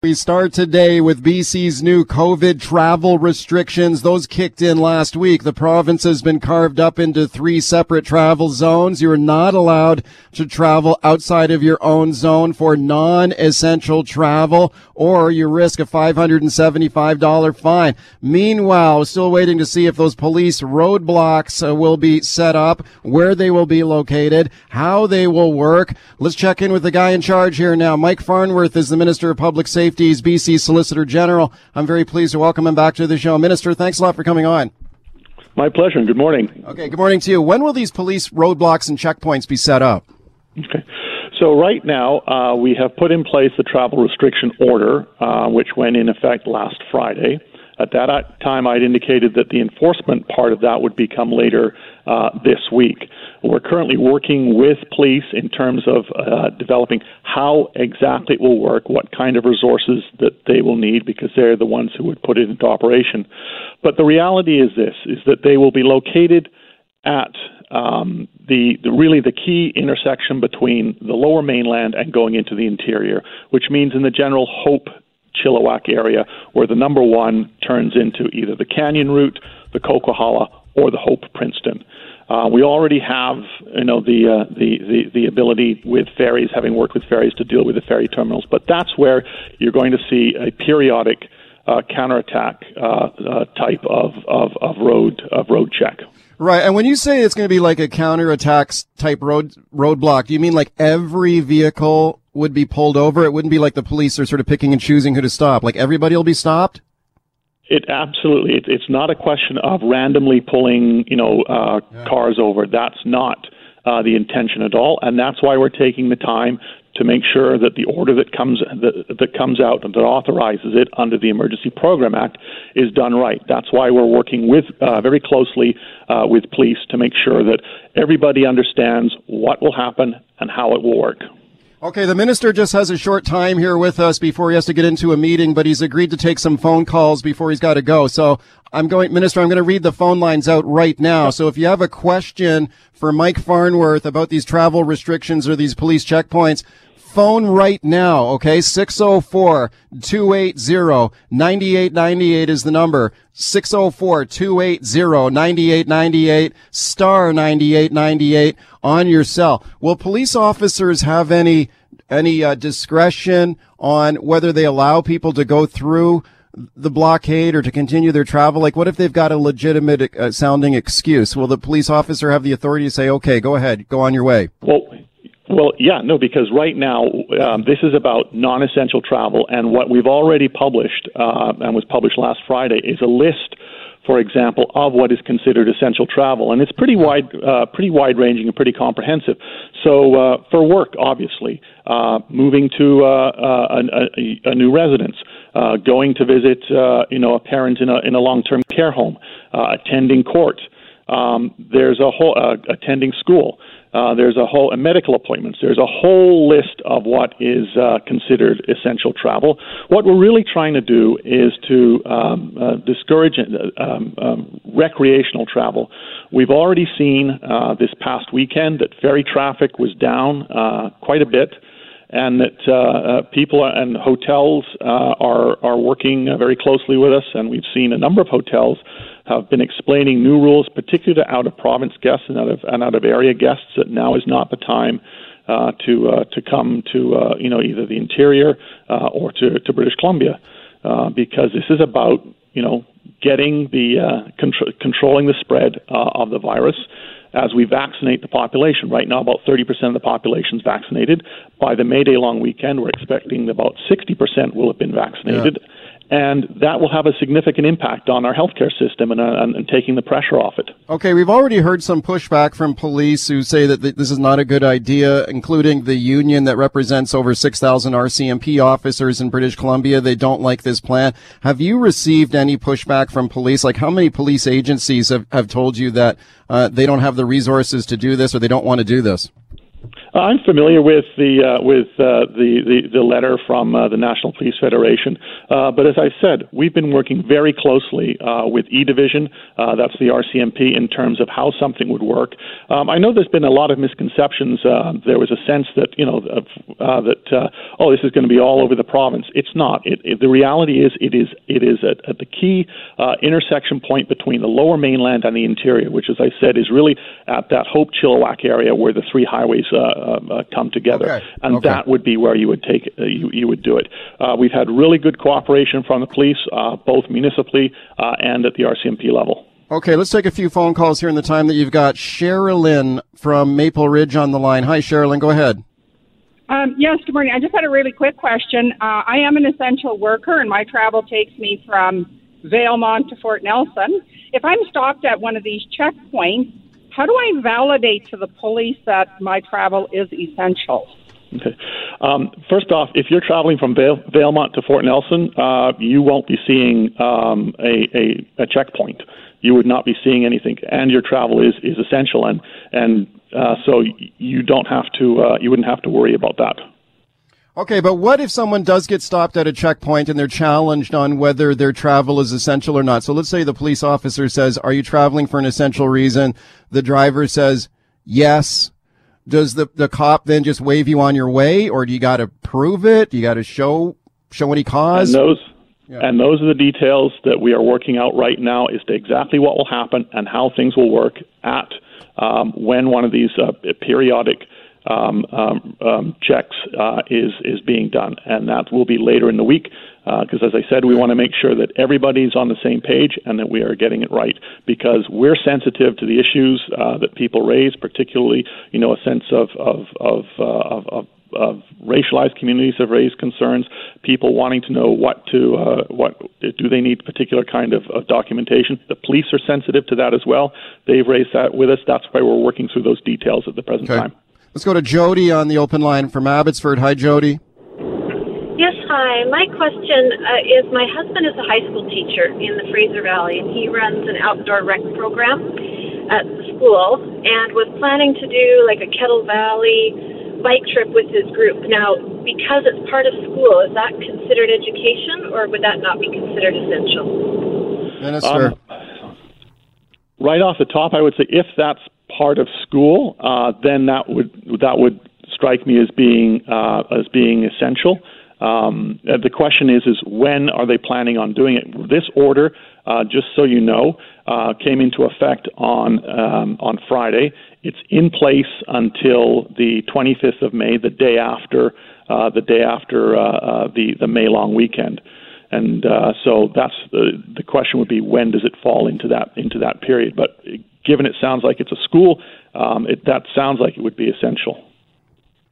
We start today with BC's new COVID travel restrictions. Those kicked in last week. The province has been carved up into three separate travel zones. You are not allowed to travel outside of your own zone for non-essential travel or you risk a $575 fine. Meanwhile, still waiting to see if those police roadblocks uh, will be set up, where they will be located, how they will work. Let's check in with the guy in charge here now. Mike Farnworth is the Minister of Public Safety Safety's BC Solicitor General. I'm very pleased to welcome him back to the show. Minister, thanks a lot for coming on. My pleasure, good morning. Okay, good morning to you. When will these police roadblocks and checkpoints be set up? Okay. So right now, uh, we have put in place the travel restriction order, uh, which went in effect last Friday. At that time, I'd indicated that the enforcement part of that would become later uh, this week. We're currently working with police in terms of uh, developing how exactly it will work, what kind of resources that they will need, because they're the ones who would put it into operation. But the reality is this: is that they will be located at um, the, the, really the key intersection between the lower mainland and going into the interior, which means in the general Hope Chilliwack area, where the number one turns into either the Canyon route, the Coquihalla, or the Hope Princeton. Uh, we already have, you know, the, uh, the, the the ability with ferries, having worked with ferries, to deal with the ferry terminals. But that's where you're going to see a periodic uh, counterattack uh, uh, type of, of, of road of road check. Right, and when you say it's going to be like a counterattack type road roadblock, do you mean like every vehicle would be pulled over? It wouldn't be like the police are sort of picking and choosing who to stop. Like everybody will be stopped. It absolutely. It, it's not a question of randomly pulling, you know, uh, yeah. cars over. That's not uh, the intention at all, and that's why we're taking the time to make sure that the order that comes that, that comes out and that authorizes it under the Emergency Program Act is done right. That's why we're working with uh, very closely uh, with police to make sure that everybody understands what will happen and how it will work. Okay, the minister just has a short time here with us before he has to get into a meeting, but he's agreed to take some phone calls before he's got to go. So I'm going, minister, I'm going to read the phone lines out right now. So if you have a question for Mike Farnworth about these travel restrictions or these police checkpoints, phone right now, okay? 604-280-9898 is the number. 604-280-9898, star 9898 on your cell. Will police officers have any, any uh, discretion on whether they allow people to go through the blockade or to continue their travel? Like, what if they've got a legitimate uh, sounding excuse? Will the police officer have the authority to say, okay, go ahead, go on your way? Well, well, yeah, no, because right now um, this is about non essential travel, and what we've already published uh, and was published last Friday is a list. For example, of what is considered essential travel, and it's pretty wide, uh, pretty wide ranging and pretty comprehensive. So, uh, for work, obviously, uh, moving to uh, uh, a, a, new residence, going to visit, you know, a parent in a in a long term care home, attending court. Um, there's a whole attending school. Uh, there's a whole uh, medical appointments. There's a whole list of what is uh, considered essential travel. What we're really trying to do is to um, uh, discourage uh, um, um, recreational travel. We've already seen uh, this past weekend that ferry traffic was down quite a bit and that uh, uh, people and hotels uh, are are working very closely with us, and we've seen a number of hotels have been explaining new rules, particularly to out of province guests and out of and out of area guests, that now is not the time uh, to uh, to come to uh, you know either the interior uh, or to, to British Columbia, uh, because this is about you know getting the uh, contr- controlling the spread of the virus as we vaccinate the population. Right now, about 30% of the population is vaccinated. By the May Day long weekend, we're expecting about 60% will have been vaccinated. Yeah and that will have a significant impact on our healthcare system and, uh, and, taking the pressure off it. Okay, we've already heard some pushback from police who say that th- this is not a good idea, including the union that represents over 6,000 RCMP officers in British Columbia. They don't like this plan. Have you received any pushback from police? Like how many police agencies have, have told you that uh, they don't have the resources to do this or they don't want to do this? Uh, I'm familiar with the uh, with uh, the, the, the letter from uh, the National Police Federation, uh, but as I said, we've been working very closely uh, with E Division, that's the RCMP, in terms of how something would work. Um, I know there's been a lot of misconceptions. there was a sense that you know that oh this is going to be all over the province. It's not. It, it, the reality is it is it is at, at the key intersection point between the Lower Mainland and the interior, which, as I said, is really at that Hope Chilliwack area where the three highways uh, uh, come together, okay. and okay. that would be where you would take uh, you, you would do it. Uh, we've had really good cooperation from the police, uh, both municipally uh, and at the RCMP level. Okay, let's take a few phone calls here in the time that you've got. Sherilyn from Maple Ridge on the line. Hi, Sherilyn. Go ahead. Um, yes, good morning. I just had a really quick question. Uh, I am an essential worker, and my travel takes me from Valemount to Fort Nelson. If I'm stopped at one of these checkpoints, how do I validate to the police that my travel is essential? Okay. Um, first off, if you're traveling from Valemount to Fort Nelson, uh, you won't be seeing um, a, a, a, checkpoint. You would not be seeing anything, and your travel is, is essential, and and uh, so you don't have to uh, you wouldn't have to worry about that. Okay, but what if someone does get stopped at a checkpoint and they're challenged on whether their travel is essential or not? So let's say the police officer says, Are you traveling for an essential reason? The driver says, Yes. Does the, the cop then just wave you on your way or do you got to prove it? Do you got to show, show any cause? And those, yeah. and those are the details that we are working out right now as to exactly what will happen and how things will work at um, when one of these uh, periodic um, um, um, checks uh, is is being done, and that will be later in the week. Because, uh, as I said, we want to make sure that everybody's on the same page and that we are getting it right. Because we're sensitive to the issues uh, that people raise, particularly, you know, a sense of of of, uh, of, of of racialized communities have raised concerns. People wanting to know what to uh, what do they need particular kind of, of, documentation. The police are sensitive to that as well. They've raised that with us. That's why we're working through those details at the present okay. time. Let's go to Jody on the open line from Abbotsford. Hi, Jody. Yes, hi. My question uh, is my husband is a high school teacher in the Fraser Valley, and he runs an outdoor rec program at the school and was planning to do like a Kettle Valley bike trip with his group. Now, because it's part of school, is that considered education or would that not be considered essential? Minister. Um, right off the top, I would say if that's part of school, uh, then that would that would strike me as being uh, as being essential. Um, the question is, is when are they planning on doing it? This order, uh, just so you know, uh, came into effect on um, on Friday. It's in place until the 25th of May, the day after uh, the day after uh, uh, the the May long weekend. And uh, so that's the the question would be when does it fall into that into that period? But given it sounds like it's a school, um, it, that sounds like it would be essential.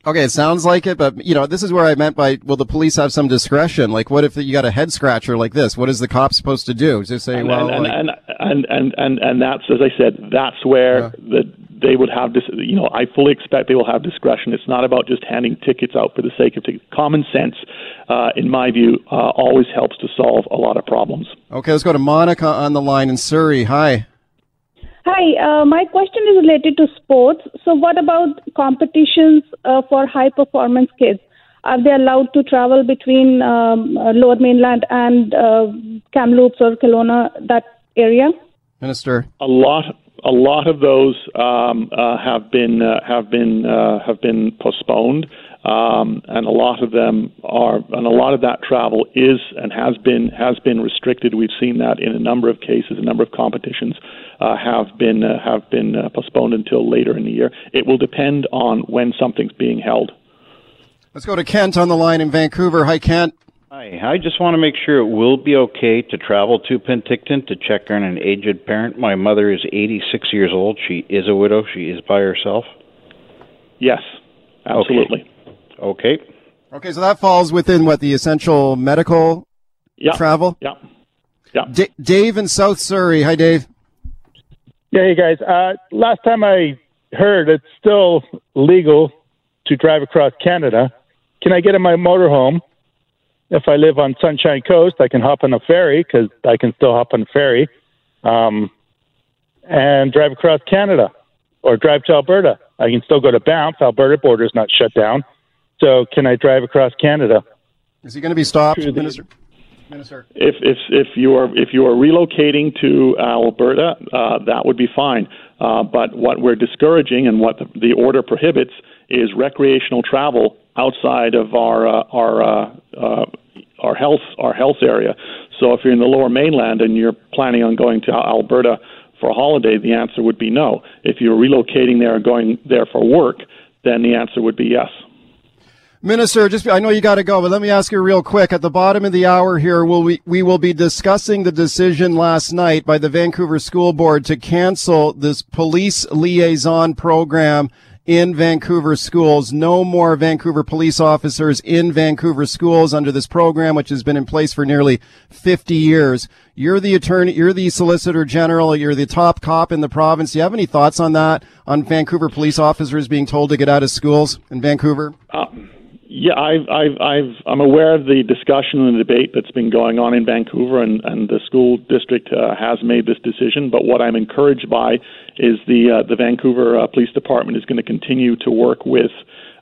Okay, it sounds like it, but you know, this is where I meant by will the police have some discretion? Like, what if you got a head scratcher like this? What is the cop supposed to do? Just say, and, well, and, like, and, and, and and and that's as I said, that's where yeah. the they would have this. You know, I fully expect they will have discretion. It's not about just handing tickets out for the sake of tickets. Common sense, uh, in my view, uh, always helps to solve a lot of problems. Okay, let's go to Monica on the line in Surrey. Hi. Hi, uh, my question is related to sports. So, what about competitions uh, for high performance kids? Are they allowed to travel between um, uh, Lower Mainland and uh, Kamloops or Kelowna, that area? Minister, a lot, a lot of those um, uh, have been uh, have been uh, have been postponed. Um, and a lot of them are, and a lot of that travel is and has been has been restricted. We've seen that in a number of cases, a number of competitions uh, have been uh, have been uh, postponed until later in the year. It will depend on when something's being held. Let's go to Kent on the line in Vancouver. Hi, Kent. Hi, I just want to make sure it will be okay to travel to Penticton to check on an aged parent. My mother is 86 years old. She is a widow. She is by herself. Yes, absolutely. Okay. Okay, so that falls within what the essential medical yeah, travel? Yeah. Yeah. D- Dave in South Surrey. Hi, Dave. Yeah, hey guys. Uh, last time I heard, it's still legal to drive across Canada. Can I get in my motorhome? If I live on Sunshine Coast, I can hop on a ferry because I can still hop on a ferry um, and drive across Canada or drive to Alberta. I can still go to Banff. Alberta border is not shut down. So can I drive across Canada? Is he going to be stopped, Through the- Minister? Minister. If if if you are if you are relocating to Alberta, uh, that would be fine. Uh, but what we're discouraging and what the, the order prohibits is recreational travel outside of our uh, our uh, uh, our health our health area. So if you're in the Lower Mainland and you're planning on going to Alberta for a holiday, the answer would be no. If you're relocating there and going there for work, then the answer would be yes. Minister, just I know you got to go, but let me ask you real quick. At the bottom of the hour here, will we we will be discussing the decision last night by the Vancouver School Board to cancel this police liaison program in Vancouver schools. No more Vancouver police officers in Vancouver schools under this program, which has been in place for nearly 50 years. You're the attorney, you're the solicitor general, you're the top cop in the province. Do you have any thoughts on that? On Vancouver police officers being told to get out of schools in Vancouver? Uh, Yeah, I've, I've, I've, I'm aware of the discussion and the debate that's been going on in Vancouver, and, and the school district uh, has made this decision. But what I'm encouraged by is the uh, the Vancouver uh, Police Department is going to continue to work with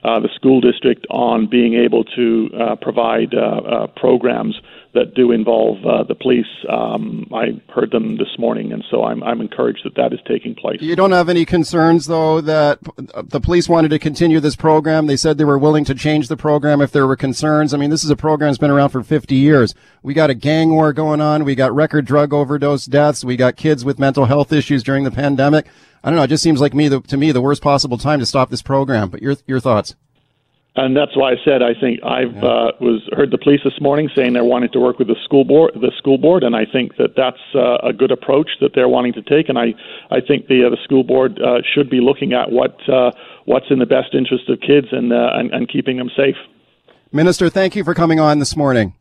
uh, the school district on being able to uh, provide uh, uh, programs that do involve uh, the police. Um, I heard them this morning, and so I'm, I'm encouraged that that is taking place. You don't have any concerns, though, that the police wanted to continue this program. They said they were willing to change the program if there were concerns. I mean, this is a program that's been around for 50 years. We got a gang war going on. We got record drug overdose deaths. We got kids with mental health issues during the pandemic. I don't know. It just seems like me, the, to me, the worst possible time to stop this program. But your your thoughts? And that's why I said I think I've uh, was heard the police this morning saying they're wanting to work with the school board, the school board, and I think that that's uh, a good approach that they're wanting to take. And I, I think the uh, the school board uh, should be looking at what uh, what's in the best interest of kids and, uh, and and keeping them safe. Minister, thank you for coming on this morning.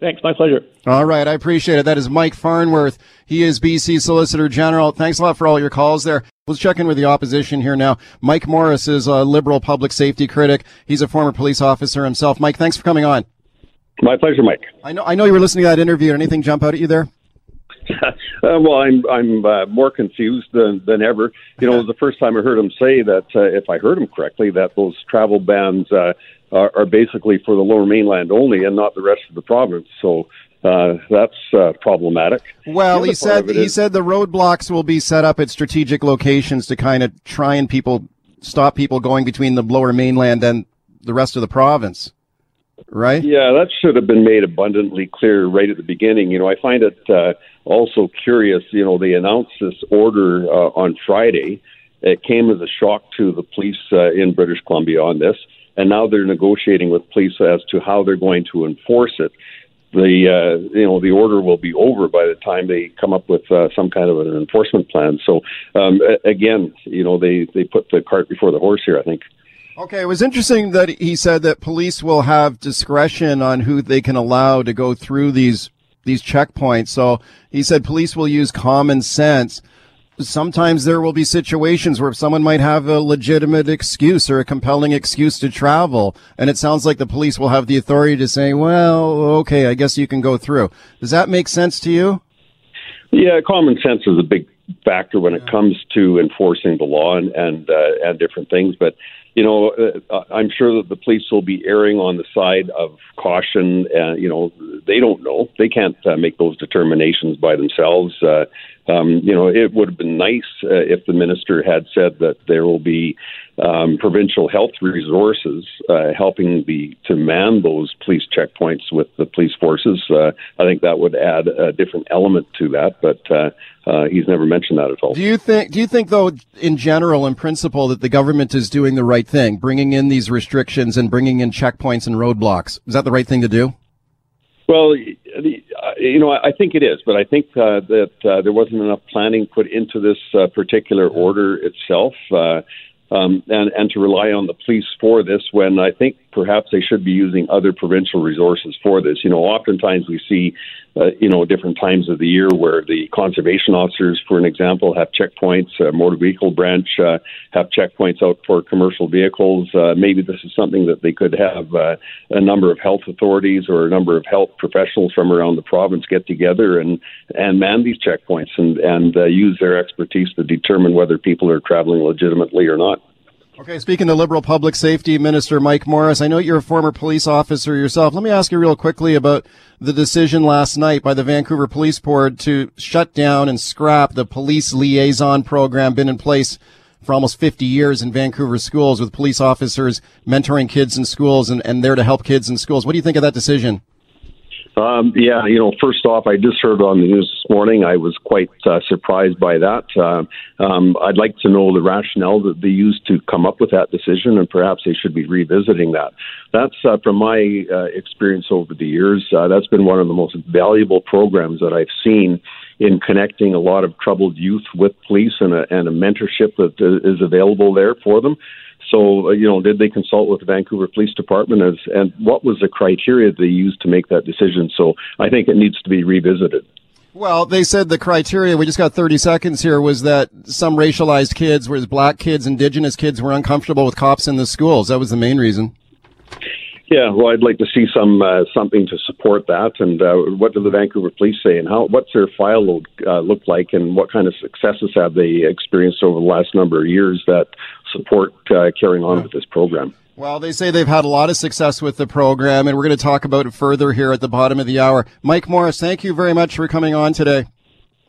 Thanks, my pleasure. All right, I appreciate it. That is Mike Farnworth. He is BC Solicitor General. Thanks a lot for all your calls there. Let's check in with the opposition here now. Mike Morris is a liberal public safety critic. He's a former police officer himself. Mike, thanks for coming on. My pleasure, Mike. I know I know you were listening to that interview. Did anything jump out at you there? uh, well, I'm I'm uh, more confused than than ever. You know, it was the first time I heard him say that, uh, if I heard him correctly, that those travel bans uh, are, are basically for the Lower Mainland only and not the rest of the province. So uh, that's uh, problematic. Well, he said he is- said the roadblocks will be set up at strategic locations to kind of try and people stop people going between the Lower Mainland and the rest of the province. Right? Yeah, that should have been made abundantly clear right at the beginning. You know, I find it uh, also curious. You know, they announced this order uh, on Friday. It came as a shock to the police uh, in British Columbia on this, and now they're negotiating with police as to how they're going to enforce it. The uh, you know the order will be over by the time they come up with uh, some kind of an enforcement plan. So um, again, you know they they put the cart before the horse here. I think. Okay, it was interesting that he said that police will have discretion on who they can allow to go through these these checkpoints. So he said police will use common sense. Sometimes there will be situations where someone might have a legitimate excuse or a compelling excuse to travel, and it sounds like the police will have the authority to say, "Well, okay, I guess you can go through." Does that make sense to you? Yeah, common sense is a big factor when it comes to enforcing the law and and, uh, and different things. But you know, uh, I'm sure that the police will be erring on the side of caution. Uh, you know, they don't know; they can't uh, make those determinations by themselves. Uh, um, you know, it would have been nice uh, if the minister had said that there will be um, provincial health resources uh, helping the to man those police checkpoints with the police forces. Uh, I think that would add a different element to that, but uh, uh, he's never mentioned that at all. Do you think? Do you think, though, in general, in principle, that the government is doing the right thing, bringing in these restrictions and bringing in checkpoints and roadblocks? Is that the right thing to do? Well, uh, you know, I think it is, but I think uh, that uh, there wasn't enough planning put into this uh, particular order itself, uh, um, and and to rely on the police for this when I think perhaps they should be using other provincial resources for this. You know, oftentimes we see, uh, you know, different times of the year where the conservation officers, for an example, have checkpoints, uh, motor vehicle branch uh, have checkpoints out for commercial vehicles. Uh, maybe this is something that they could have uh, a number of health authorities or a number of health professionals from around the province get together and and man these checkpoints and and uh, use their expertise to determine whether people are traveling legitimately or not. Okay, speaking to Liberal Public Safety Minister Mike Morris, I know you're a former police officer yourself. Let me ask you real quickly about the decision last night by the Vancouver Police Board to shut down and scrap the police liaison program been in place for almost 50 years in Vancouver schools with police officers mentoring kids in schools and, and there to help kids in schools. What do you think of that decision? Um, yeah, you know, first off, I just heard on the news this morning. I was quite uh, surprised by that. Uh, um, I'd like to know the rationale that they used to come up with that decision, and perhaps they should be revisiting that. That's uh, from my uh, experience over the years. Uh, that's been one of the most valuable programs that I've seen in connecting a lot of troubled youth with police and a, and a mentorship that is available there for them. So, uh, you know, did they consult with the Vancouver Police Department as, and what was the criteria they used to make that decision? So I think it needs to be revisited. Well, they said the criteria, we just got 30 seconds here, was that some racialized kids, whereas black kids, indigenous kids were uncomfortable with cops in the schools. That was the main reason. Yeah, well, I'd like to see some uh, something to support that. And uh, what do the Vancouver Police say, and how what's their file load uh, look like, and what kind of successes have they experienced over the last number of years that support uh, carrying on with this program? Well, they say they've had a lot of success with the program, and we're going to talk about it further here at the bottom of the hour. Mike Morris, thank you very much for coming on today.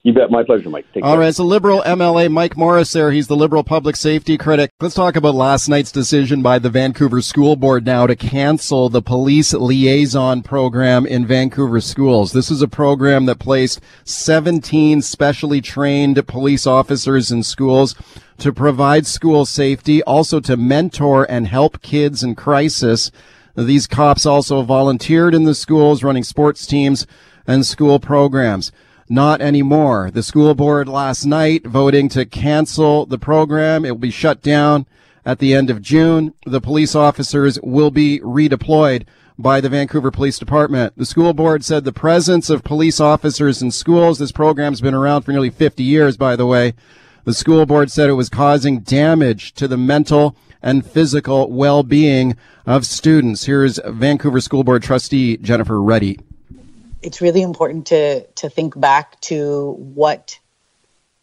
You bet. My pleasure, Mike. Take All right, it's a Liberal MLA, Mike Morris there. He's the Liberal public safety critic. Let's talk about last night's decision by the Vancouver School Board now to cancel the police liaison program in Vancouver schools. This is a program that placed 17 specially trained police officers in schools to provide school safety, also to mentor and help kids in crisis. These cops also volunteered in the schools running sports teams and school programs. Not anymore. The school board last night voting to cancel the program. It will be shut down at the end of June. The police officers will be redeployed by the Vancouver Police Department. The school board said the presence of police officers in schools, this program's been around for nearly 50 years, by the way. The school board said it was causing damage to the mental and physical well-being of students. Here's Vancouver School Board trustee Jennifer Reddy it's really important to to think back to what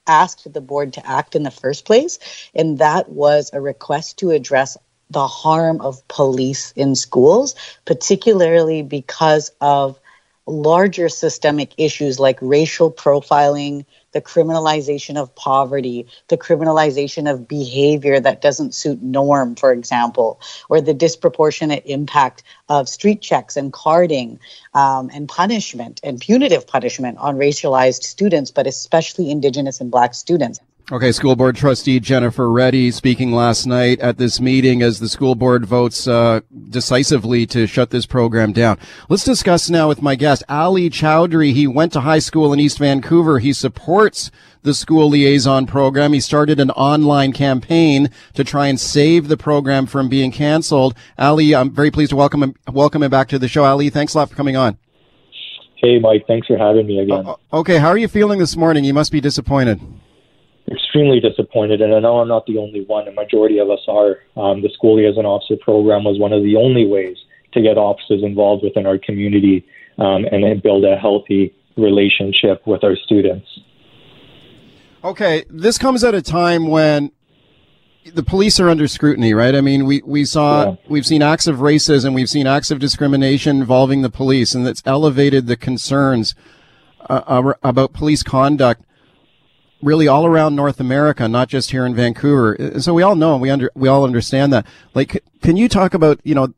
asked the board to act in the first place, and that was a request to address the harm of police in schools, particularly because of larger systemic issues like racial profiling, the criminalization of poverty, the criminalization of behavior that doesn't suit norm, for example, or the disproportionate impact of street checks and carding um, and punishment and punitive punishment on racialized students, but especially Indigenous and Black students. Okay, school board trustee Jennifer Reddy speaking last night at this meeting as the school board votes uh, decisively to shut this program down. Let's discuss now with my guest, Ali Chaudry. He went to high school in East Vancouver. He supports the school liaison program. He started an online campaign to try and save the program from being canceled. Ali, I'm very pleased to welcome him, welcome him back to the show. Ali, thanks a lot for coming on. Hey, Mike. Thanks for having me again. Uh, okay, how are you feeling this morning? You must be disappointed extremely disappointed, and I know I'm not the only one. A majority of us are. Um, the school liaison officer program was one of the only ways to get officers involved within our community um, and build a healthy relationship with our students. Okay, this comes at a time when the police are under scrutiny, right? I mean, we, we saw, yeah. we've seen acts of racism, we've seen acts of discrimination involving the police, and that's elevated the concerns uh, about police conduct really all around North America, not just here in Vancouver. Uh, so we all know, we under, we all understand that. Like, can you talk about, you know,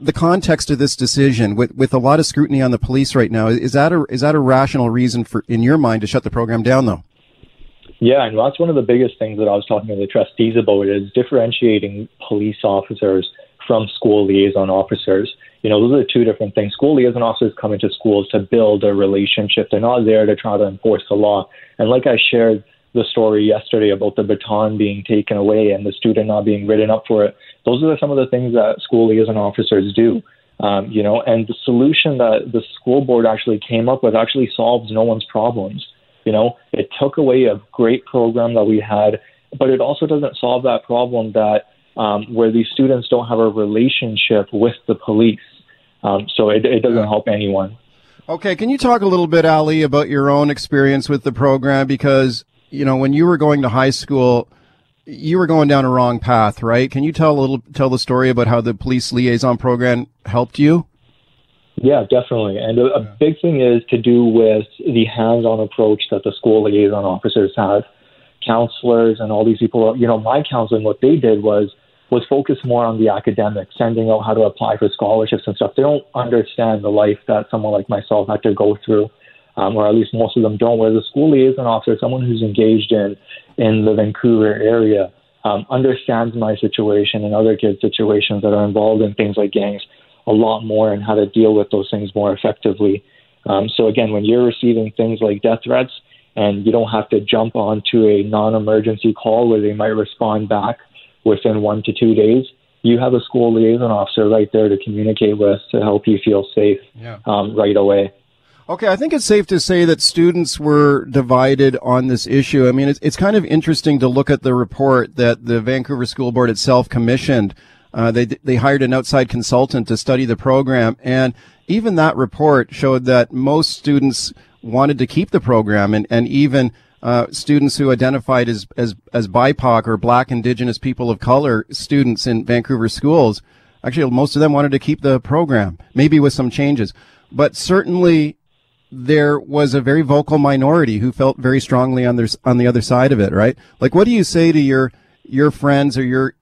the context of this decision with, with a lot of scrutiny on the police right now? Is that a, is that a rational reason for, in your mind, to shut the program down though? Yeah, and that's one of the biggest things that I was talking to the trustees about is differentiating police officers from school liaison officers. You know, those are two different things. School liaison officers come into schools to build a relationship. They're not there to try to enforce the law. And like I shared the story yesterday about the baton being taken away and the student not being written up for it. Those are some of the things that school liaison officers do. Um, you know, and the solution that the school board actually came up with actually solves no one's problems. You know, it took away a great program that we had, but it also doesn't solve that problem that um, where these students don't have a relationship with the police. Um, so it, it doesn't help anyone. Okay, can you talk a little bit, Ali, about your own experience with the program? Because you know, when you were going to high school, you were going down a wrong path, right? Can you tell a little tell the story about how the police liaison program helped you? Yeah, definitely. And a, a big thing is to do with the hands-on approach that the school liaison officers have. Counselors and all these people, you know, my counseling, what they did was was focused more on the academics, sending out how to apply for scholarships and stuff. They don't understand the life that someone like myself had to go through um, or at least most of them don't. Where the school liaison officer, someone who's engaged in in the Vancouver area, um, understands my situation and other kids' situations that are involved in things like gangs a lot more and how to deal with those things more effectively. Um, so again, when you're receiving things like death threats and you don't have to jump onto a non-emergency call where they might respond back within one to two days, you have a school liaison officer right there to communicate with to help you feel safe yeah. um, right away. Okay, I think it's safe to say that students were divided on this issue. I mean, it's, it's kind of interesting to look at the report that the Vancouver School Board itself commissioned. Uh, they they hired an outside consultant to study the program, and even that report showed that most students wanted to keep the program, and and even uh, students who identified as as as BIPOC or Black Indigenous people of color students in Vancouver schools, actually most of them wanted to keep the program, maybe with some changes, but certainly there was a very vocal minority who felt very strongly on their on the other side of it, right? Like, what do you say to your your friends or your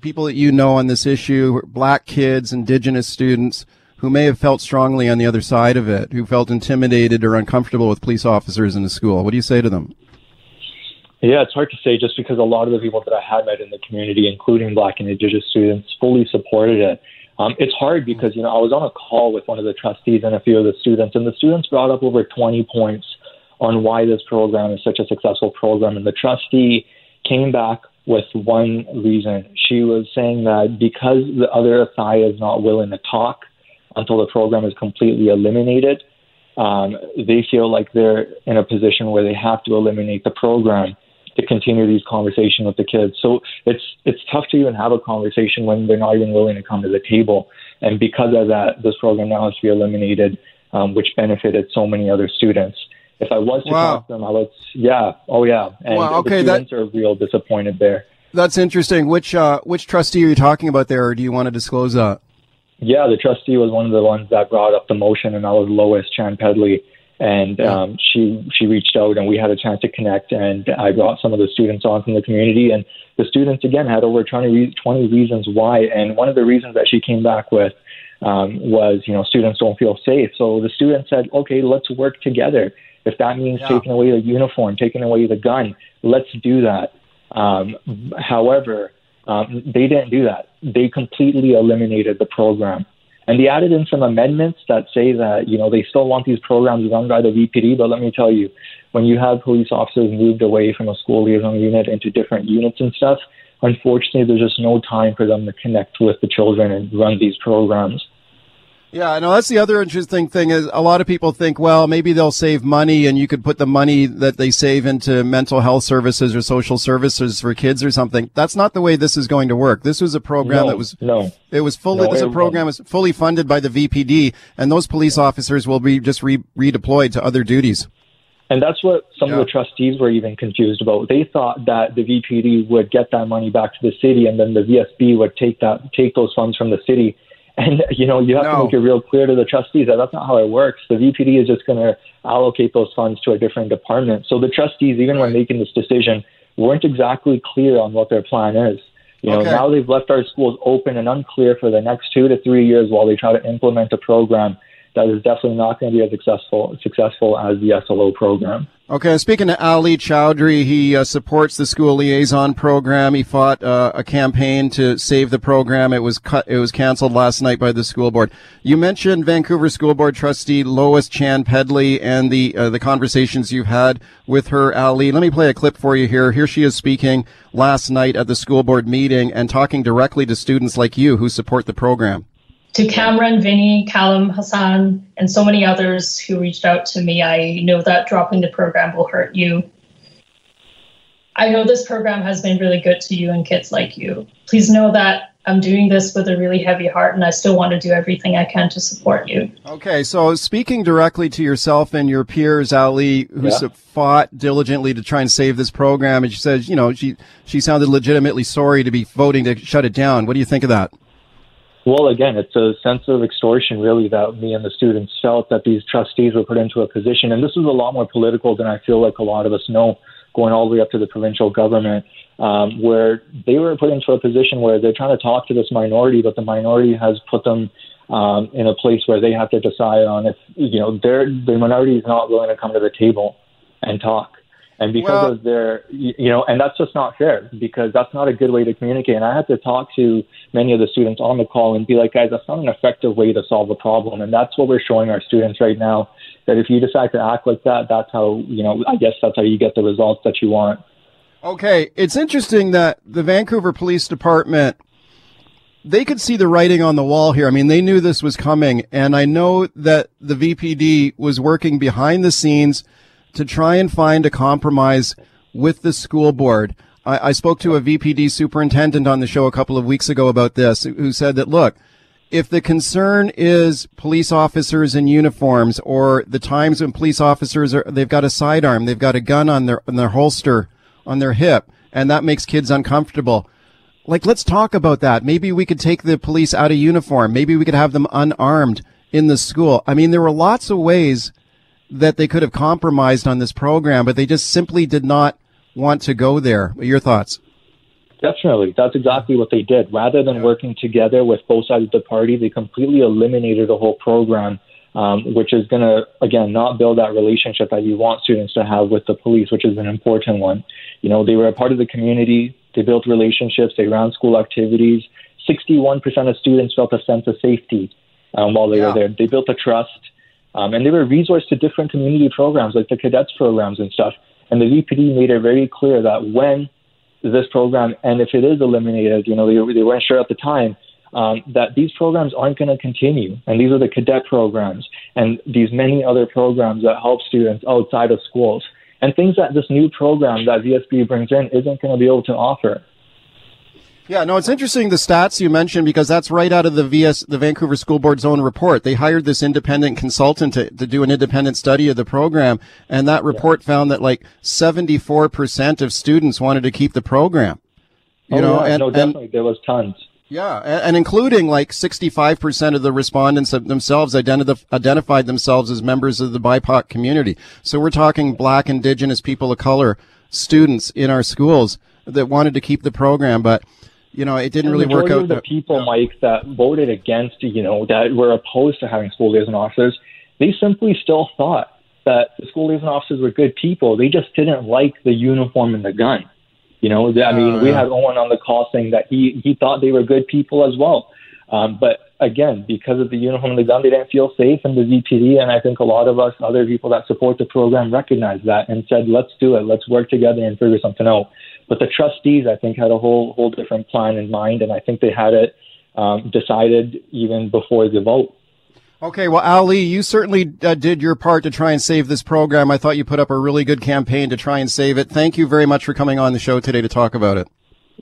people that you know on this issue, black kids, indigenous students who may have felt strongly on the other side of it, who felt intimidated or uncomfortable with police officers in the school? What do you say to them? Yeah, it's hard to say just because a lot of the people that I had met in the community, including black and indigenous students, fully supported it. Um, it's hard because you know I was on a call with one of the trustees and a few of the students, and the students brought up over 20 points on why this program is such a successful program. And the trustee came back with one reason. She was saying that because the other side is not willing to talk until the program is completely eliminated, um, they feel like they're in a position where they have to eliminate the program to continue these conversations with the kids. So it's it's tough to even have a conversation when they're not even willing to come to the table. And because of that, this program now has to be eliminated, um, which benefited so many other students. If I was to wow. talk to them, I would, yeah, oh yeah, and wow, okay, the students that, are real disappointed there. That's interesting. Which uh, which trustee are you talking about there, or do you want to disclose that? Yeah, the trustee was one of the ones that brought up the motion, and that was Lois Chan Pedley. And um, she she reached out and we had a chance to connect and I brought some of the students on from the community. And the students again had over 20, 20 reasons why. And one of the reasons that she came back with um, was you know students don't feel safe. So the students said okay let's work together. If that means Yeah. taking away the uniform taking away the gun let's do that. Um, however um, they didn't do that they completely eliminated the program and they added in some amendments that say that, you know, they still want these programs run by the VPD. But let me tell you, when you have police officers moved away from a school liaison unit into different units and stuff, unfortunately, there's just no time for them to connect with the children and run these programs. Yeah, I know that's the other interesting thing is a lot of people think, well, maybe they'll save money and you could put the money that they save into mental health services or social services for kids or something. That's not the way this is going to work. This was a program No, that was no. it was fully No, this program was fully funded by the VPD and those police officers will be just re- redeployed to other duties. And that's what some Yeah. of the trustees were even confused about. They thought that the VPD would get that money back to the city, and then the VSB would take that take those funds from the city. And you know, you have No. to make it real clear to the trustees that that's not how it works. The VPD is just going to allocate those funds to a different department. So the trustees, even when making this decision, weren't exactly clear on what their plan is. You know, Okay. now they've left our schools open and unclear for the next two to three years while they try to implement a program that is definitely not going to be as successful successful as the SLO program. Okay, speaking to Ali Chaudry, he uh, supports the school liaison program. He fought uh, a campaign to save the program. It was cut. It was canceled last night by the school board. You mentioned Vancouver School Board trustee Lois Chan Pedley and the uh, the conversations you've had with her, Ali. Let me play a clip for you here. Here she is speaking last night at the school board meeting and talking directly to students like you who support the program to Cameron, Vinny, Callum, Hassan, and so many others who reached out to me, I know that dropping the program will hurt you. I know this program has been really good to you and kids like you. Please know that I'm doing this with a really heavy heart and I still want to do everything I can to support you. Okay, so speaking directly to yourself and your peers, Ali, who yeah. fought diligently to try and save this program, and she says, you know, she, she sounded legitimately sorry to be voting to shut it down. What do you think of that? Well, again, it's a sense of extortion, really, that me and the students felt that these trustees were put into a position. And this was a lot more political than I feel like a lot of us know, going all the way up to the provincial government, um, where they were put into a position where they're trying to talk to this minority, but the minority has put them um, in a place where they have to decide on if, you know, the minority is not willing to come to the table and talk. And because well, of their, you know, and that's just not fair because that's not a good way to communicate. And I had to talk to many of the students on the call and be like, guys, that's not an effective way to solve a problem. And that's what we're showing our students right now. That if you decide to act like that, that's how, you know, I guess that's how you get the results that you want. Okay. It's interesting that the Vancouver Police Department they could see the writing on the wall here. I mean, they knew this was coming. And I know that the VPD was working behind the scenes to try and find a compromise with the school board. I, I spoke to a VPD superintendent on the show a couple of weeks ago about this, who said that, look, if the concern is police officers in uniforms or the times when police officers are, they've got a sidearm, they've got a gun on their, on their holster, on their hip, and that makes kids uncomfortable. Like, let's talk about that. Maybe we could take the police out of uniform. Maybe we could have them unarmed in the school. I mean, there were lots of ways that they could have compromised on this program, but they just simply did not want to go there. Your thoughts? Definitely. That's exactly what they did. Rather than working together with both sides of the party, they completely eliminated the whole program, um, which is going to, again, not build that relationship that you want students to have with the police, which is an important one. You know, they were a part of the community, they built relationships, they ran school activities. 61% of students felt a sense of safety um, while they yeah. were there. They built a trust. Um, and they were resourced to different community programs like the cadets programs and stuff. And the VPD made it very clear that when this program, and if it is eliminated, you know, they, they weren't sure at the time, um, that these programs aren't going to continue. And these are the cadet programs and these many other programs that help students outside of schools and things that this new program that VSB brings in isn't going to be able to offer. Yeah, no, it's interesting the stats you mentioned because that's right out of the VS, the Vancouver School Board's own report. They hired this independent consultant to, to do an independent study of the program, and that report yeah. found that like 74% of students wanted to keep the program. You oh, know, yeah. and, no, definitely and, there was tons. Yeah, and, and, including like 65% of the respondents themselves identi- identified themselves as members of the BIPOC community. So we're talking black, indigenous, people of color students in our schools that wanted to keep the program, but you know, it didn't really work out. Of the people, Mike, that voted against, you know, that were opposed to having school liaison officers, they simply still thought that the school liaison officers were good people. They just didn't like the uniform and the gun. You know, I mean, uh, we had Owen on the call saying that he he thought they were good people as well. Um, but again, because of the uniform and the gun, they didn't feel safe in the VPD. And I think a lot of us, other people that support the program, recognized that and said, let's do it. Let's work together and figure something out. But the trustees, I think, had a whole whole different plan in mind, and I think they had it um, decided even before the vote. Okay, well, Ali, you certainly uh, did your part to try and save this program. I thought you put up a really good campaign to try and save it. Thank you very much for coming on the show today to talk about it.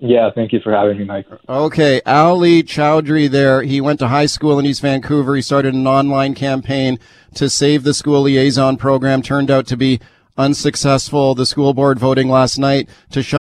Yeah, thank you for having me, Mike. Okay, Ali Chaudry there. He went to high school in East Vancouver. He started an online campaign to save the school liaison program. Turned out to be unsuccessful. The school board voting last night to shut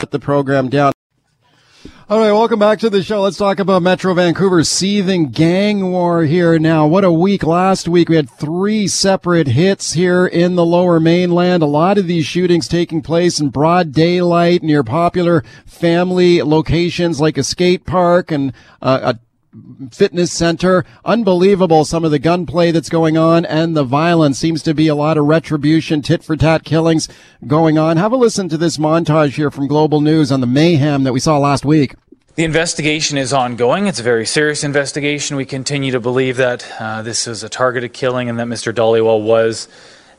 Put the program down. All right, welcome back to the show. Let's talk about Metro Vancouver's seething gang war here now. What a week last week. We had three separate hits here in the lower mainland. A lot of these shootings taking place in broad daylight near popular family locations like a skate park and uh, a fitness center. Unbelievable some of the gunplay that's going on and the violence seems to be a lot of retribution, tit for tat killings going on. Have a listen to this montage here from Global News on the mayhem that we saw last week. The investigation is ongoing. It's a very serious investigation. We continue to believe that uh, this is a targeted killing and that Mr. Dhaliwal was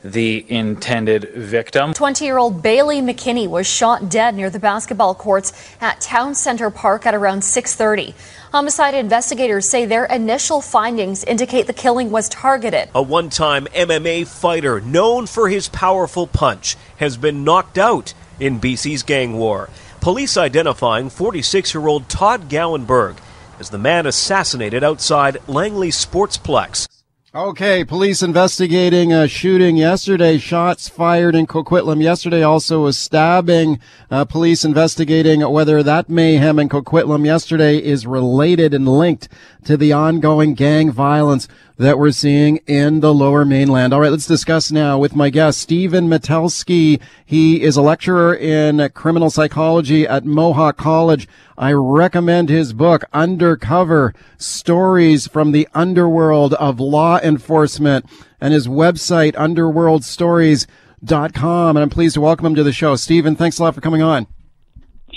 the intended victim. 20 year old Bailey McKinney was shot dead near the basketball courts at Town Center Park at around 630. Homicide investigators say their initial findings indicate the killing was targeted. A one time MMA fighter known for his powerful punch has been knocked out in BC's gang war. Police identifying 46 year old Todd Gowenberg as the man assassinated outside Langley Sportsplex. Okay, police investigating a shooting yesterday. Shots fired in Coquitlam yesterday. Also a stabbing. Uh, police investigating whether that mayhem in Coquitlam yesterday is related and linked to the ongoing gang violence that we're seeing in the lower mainland. All right, let's discuss now with my guest, Stephen Metelsky. He is a lecturer in criminal psychology at Mohawk College. I recommend his book, Undercover Stories from the Underworld of Law Enforcement and his website, underworldstories.com. And I'm pleased to welcome him to the show. Stephen, thanks a lot for coming on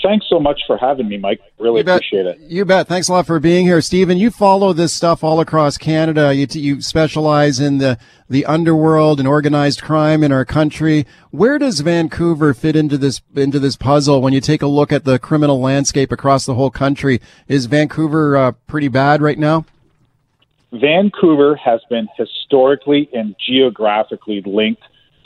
thanks so much for having me, Mike. Really appreciate it. You bet. Thanks a lot for being here, Stephen. You follow this stuff all across Canada. You, you specialize in the the underworld and organized crime in our country. Where does Vancouver fit into this into this puzzle? When you take a look at the criminal landscape across the whole country, is Vancouver uh, pretty bad right now? Vancouver has been historically and geographically linked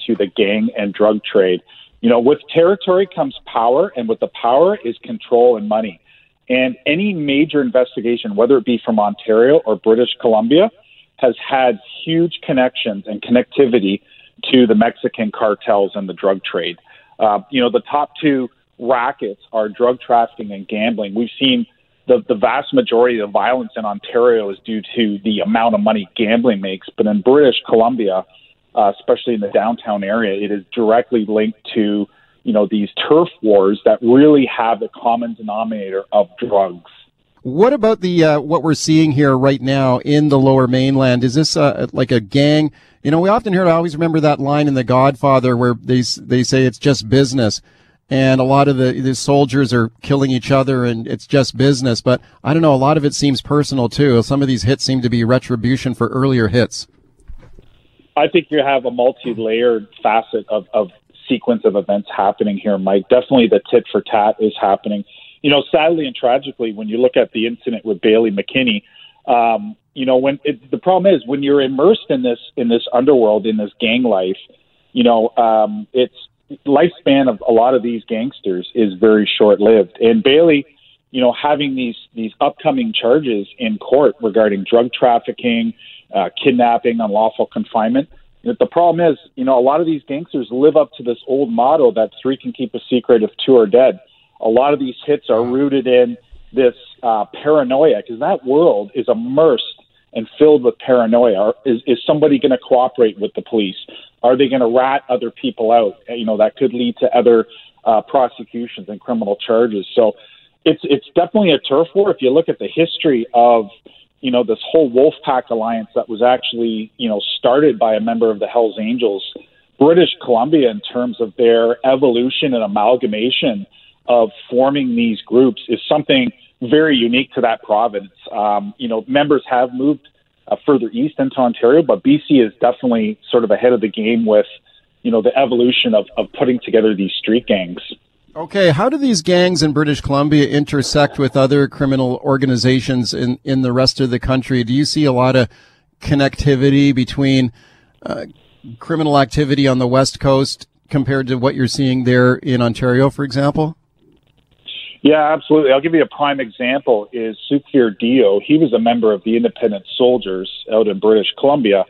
to the gang and drug trade. You know, with territory comes power, and with the power is control and money. And any major investigation, whether it be from Ontario or British Columbia, has had huge connections and connectivity to the Mexican cartels and the drug trade. Uh, you know, the top two rackets are drug trafficking and gambling. We've seen the, the vast majority of violence in Ontario is due to the amount of money gambling makes, but in British Columbia, uh, especially in the downtown area, it is directly linked to you know these turf wars that really have the common denominator of drugs. What about the uh, what we're seeing here right now in the Lower Mainland? Is this uh, like a gang? You know, we often hear. I always remember that line in The Godfather where they they say it's just business, and a lot of the the soldiers are killing each other, and it's just business. But I don't know. A lot of it seems personal too. Some of these hits seem to be retribution for earlier hits. I think you have a multi-layered facet of, of sequence of events happening here, Mike. Definitely the tit for tat is happening. You know, sadly and tragically, when you look at the incident with Bailey McKinney, um, you know, when it, the problem is when you're immersed in this in this underworld, in this gang life, you know, um, it's lifespan of a lot of these gangsters is very short lived. And Bailey, you know, having these these upcoming charges in court regarding drug trafficking, uh, kidnapping, unlawful confinement. The problem is, you know, a lot of these gangsters live up to this old motto that three can keep a secret if two are dead. A lot of these hits are rooted in this uh, paranoia because that world is immersed and filled with paranoia. Is, is somebody going to cooperate with the police? Are they going to rat other people out? You know, that could lead to other uh, prosecutions and criminal charges. So it's it's definitely a turf war. If you look at the history of you know, this whole Wolfpack alliance that was actually, you know, started by a member of the Hells Angels, British Columbia, in terms of their evolution and amalgamation of forming these groups, is something very unique to that province. Um, you know, members have moved uh, further east into Ontario, but BC is definitely sort of ahead of the game with, you know, the evolution of, of putting together these street gangs. Okay, how do these gangs in British Columbia intersect with other criminal organizations in, in the rest of the country? Do you see a lot of connectivity between uh, criminal activity on the West Coast compared to what you're seeing there in Ontario, for example? Yeah, absolutely. I'll give you a prime example is Sukhvir Deol. He was a member of the Independent Soldiers out in British Columbia.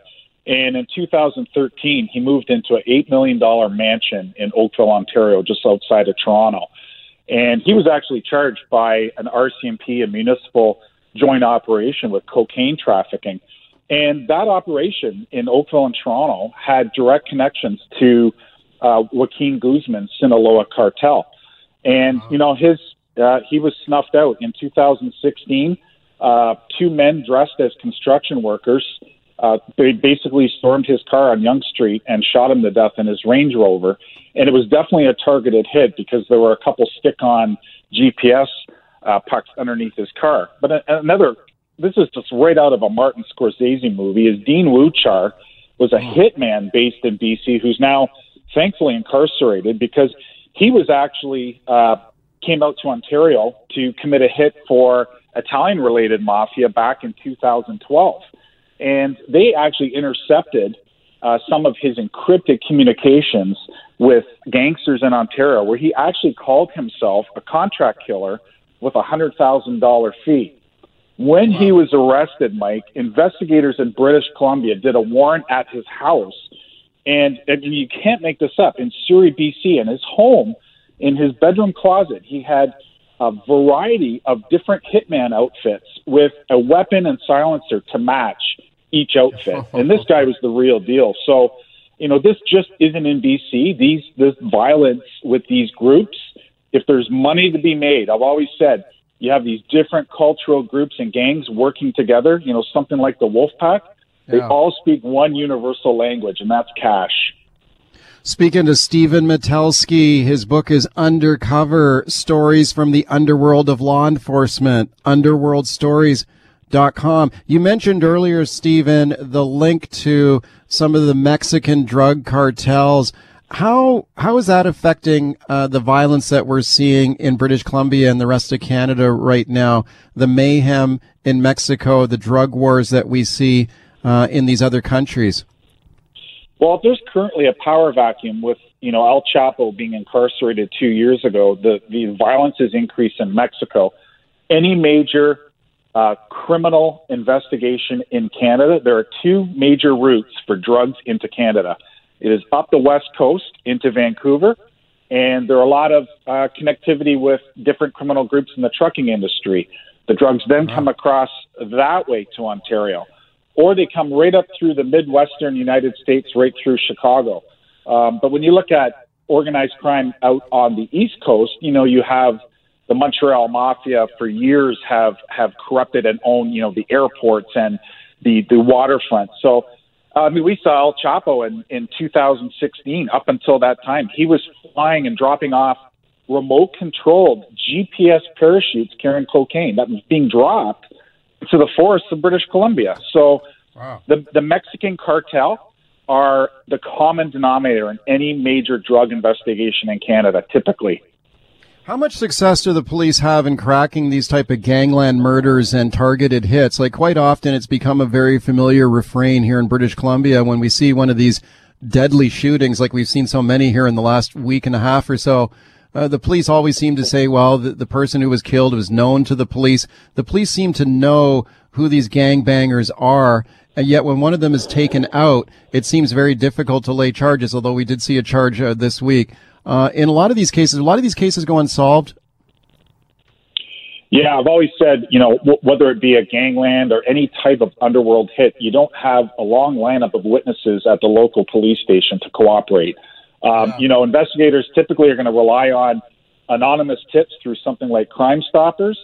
And in 2013, he moved into an $8 million mansion in Oakville, Ontario, just outside of Toronto. And he was actually charged by an RCMP, a municipal joint operation with cocaine trafficking. And that operation in Oakville and Toronto had direct connections to uh, Joaquin Guzman's Sinaloa cartel. And, you know, his uh, he was snuffed out in 2016. Uh, two men dressed as construction workers uh, they basically stormed his car on Yonge Street and shot him to death in his Range Rover. And it was definitely a targeted hit because there were a couple stick-on GPS uh, pucks underneath his car. But a- another, this is just right out of a Martin Scorsese movie, is Dean Wiwchar was a hitman based in BC who's now thankfully incarcerated because he was actually uh, came out to Ontario to commit a hit for Italian related mafia back in 2012 and they actually intercepted uh, some of his encrypted communications with gangsters in Ontario, where he actually called himself a contract killer with a hundred thousand dollar fee. When he was arrested, Mike, investigators in British Columbia did a warrant at his house, and, and you can't make this up. In Surrey, BC, in his home, in his bedroom closet, he had a variety of different hitman outfits with a weapon and silencer to match each outfit. and this guy was the real deal. So, you know, this just isn't in BC. These this violence with these groups. If there's money to be made, I've always said you have these different cultural groups and gangs working together. You know, something like the Wolf Pack. They Yeah. all speak one universal language, and that's cash. Speaking to Stephen Metelsky, his book is Undercover Stories from the Underworld of Law Enforcement, underworldstories.com. You mentioned earlier, Stephen, the link to some of the Mexican drug cartels. How how is that affecting uh, the violence that we're seeing in British Columbia and the rest of Canada right now? The mayhem in Mexico, the drug wars that we see uh, in these other countries. Well, there's currently a power vacuum with you know El Chapo being incarcerated two years ago, the the violence has increased in Mexico. Any major uh, criminal investigation in Canada, there are two major routes for drugs into Canada. It is up the west coast into Vancouver, and there are a lot of uh, connectivity with different criminal groups in the trucking industry. The drugs then come across that way to Ontario or they come right up through the Midwestern United States, right through Chicago. Um, but when you look at organized crime out on the East Coast, you know, you have the Montreal Mafia for years have have corrupted and owned, you know, the airports and the the waterfront. So, I mean, we saw El Chapo in in 2016. Up until that time, he was flying and dropping off remote controlled GPS parachutes carrying cocaine that was being dropped to the forests of British Columbia. So the the Mexican cartel are the common denominator in any major drug investigation in Canada, typically. How much success do the police have in cracking these type of gangland murders and targeted hits? Like quite often it's become a very familiar refrain here in British Columbia when we see one of these deadly shootings like we've seen so many here in the last week and a half or so. Uh, the police always seem to say, well, the, the person who was killed was known to the police. The police seem to know who these gangbangers are. And yet when one of them is taken out, it seems very difficult to lay charges, although we did see a charge uh, this week. Uh, in a lot of these cases, a lot of these cases go unsolved. Yeah, I've always said, you know, w- whether it be a gangland or any type of underworld hit, you don't have a long lineup of witnesses at the local police station to cooperate. Um, You know, investigators typically are going to rely on anonymous tips through something like Crime Stoppers.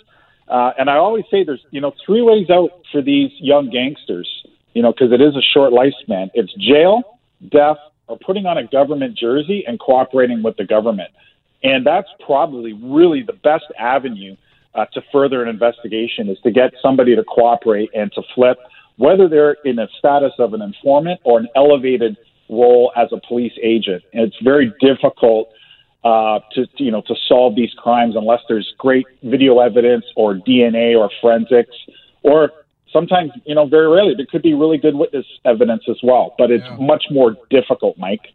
Uh, and I always say there's, you know, three ways out for these young gangsters, you know, because it is a short lifespan. It's jail, death, or putting on a government jersey and cooperating with the government. And that's probably really the best avenue uh, to further an investigation is to get somebody to cooperate and to flip, whether they're in a status of an informant or an elevated role as a police agent. And it's very difficult uh, to you know to solve these crimes unless there's great video evidence or DNA or forensics, or sometimes you know very rarely there could be really good witness evidence as well. But it's much more difficult, Mike.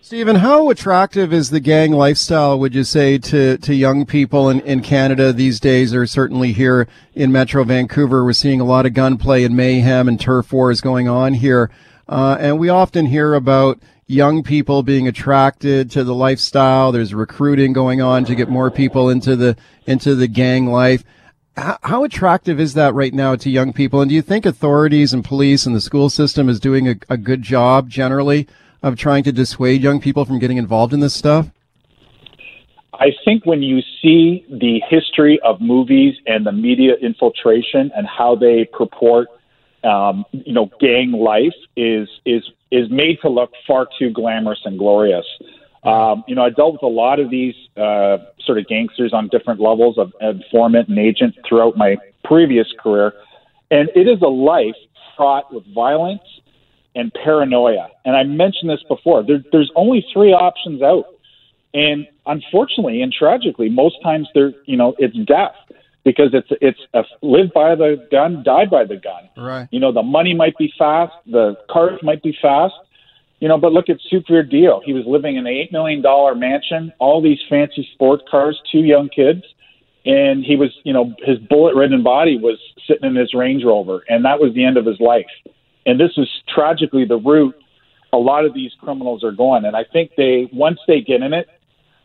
Stephen, how attractive is the gang lifestyle, would you say, to, to young people in, in Canada these days, or certainly here in Metro Vancouver? We're seeing a lot of gunplay and mayhem and turf wars going on here. Uh, and we often hear about young people being attracted to the lifestyle. There's recruiting going on to get more people into the into the gang life. How, attractive is that right now to young people? And do you think authorities and police and the school system is doing a, a good job generally of trying to dissuade young people from getting involved in this stuff? I think when you see the history of movies and the media infiltration and how they purport, um, you know, gang life is is is made to look far too glamorous and glorious. Um, you know, I dealt with a lot of these uh, sort of gangsters on different levels of informant and agent throughout my previous career, and it is a life fraught with violence and paranoia. And I mentioned this before. There, there's only three options out, and unfortunately and tragically, most times there, you know, it's death because it's it's a live by the gun, die by the gun. Right. You know, the money might be fast, the cars might be fast, you know, but look at Sukhvir Deol. He was living in an eight million dollar mansion, all these fancy sport cars, two young kids, and he was, you know, his bullet ridden body was sitting in his Range Rover, and that was the end of his life. And this is tragically the route a lot of these criminals are going. And I think they once they get in it,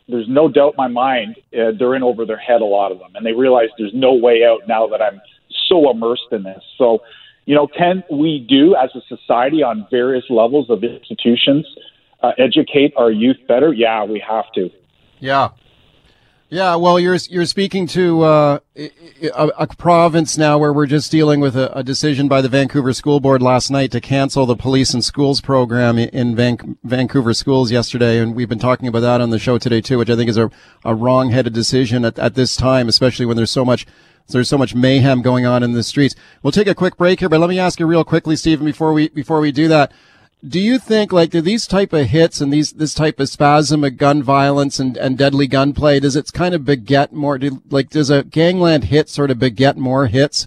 there's no doubt in my mind uh, they're in over their head a lot of them, and they realize there's no way out now that I'm so immersed in this. So you know, can we do as a society on various levels of institutions uh, educate our youth better? Yeah, we have to. Yeah. Yeah, well, you're you're speaking to uh, a, a, province now where we're just dealing with a, a, decision by the Vancouver School Board last night to cancel the police and schools program in Van- Vancouver schools yesterday, and we've been talking about that on the show today too, which I think is a, a wrong-headed decision at, at this time, especially when there's so much there's so much mayhem going on in the streets. We'll take a quick break here, but let me ask you real quickly, Stephen, before we before we do that. Do you think like do these type of hits and these this type of spasm of gun violence and, and deadly gunplay does it kind of beget more? Do, like does a gangland hit sort of beget more hits?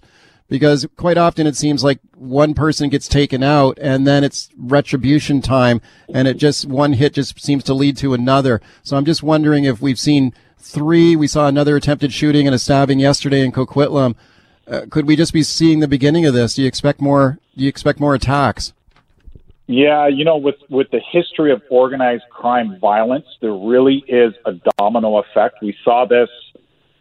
Because quite often it seems like one person gets taken out and then it's retribution time and it just one hit just seems to lead to another. So I'm just wondering if we've seen three. We saw another attempted shooting and a stabbing yesterday in Coquitlam. Uh, could we just be seeing the beginning of this? Do you expect more? Do you expect more attacks? Yeah, you know, with with the history of organized crime violence, there really is a domino effect. We saw this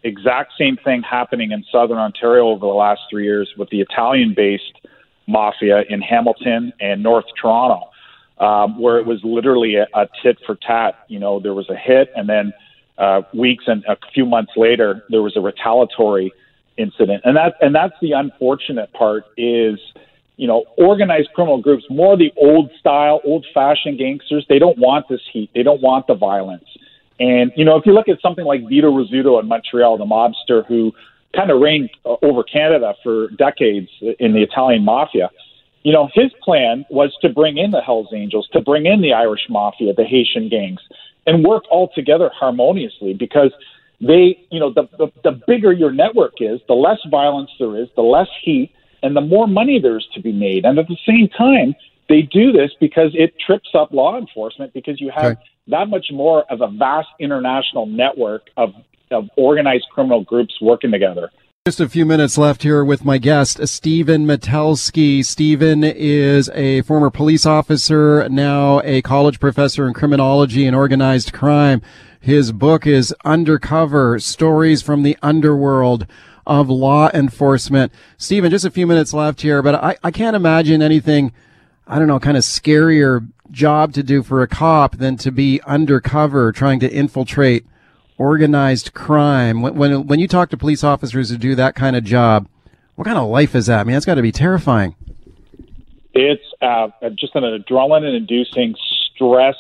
exact same thing happening in southern Ontario over the last three years with the Italian-based mafia in Hamilton and North Toronto, um, where it was literally a, a tit for tat. You know, there was a hit, and then uh, weeks and a few months later, there was a retaliatory incident, and that and that's the unfortunate part is, you know, organized criminal groups, more the old style, old fashioned gangsters. They don't want this heat. They don't want the violence. And you know, if you look at something like Vito Rizzuto in Montreal, the mobster who kind of reigned uh, over Canada for decades in the Italian mafia. You know, his plan was to bring in the Hells Angels, to bring in the Irish mafia, the Haitian gangs, and work all together harmoniously because they, you know, the, the, the bigger your network is, the less violence there is, the less heat, and the more money there's to be made. And at the same time, they do this because it trips up law enforcement because you have that much more of a vast international network of, of organized criminal groups working together. Just a few minutes left here with my guest, Stephen Metelsky. Stephen is a former police officer, now a college professor in criminology and organized crime. His book is Undercover Stories from the Underworld of Law Enforcement. Stephen, just a few minutes left here, but I, I can't imagine anything, I don't know, kind of scarier job to do for a cop than to be undercover trying to infiltrate organized crime. When, when, when you talk to police officers who do that kind of job, what kind of life is that? I mean, that's got to be terrifying. It's uh, just an adrenaline-inducing, stress,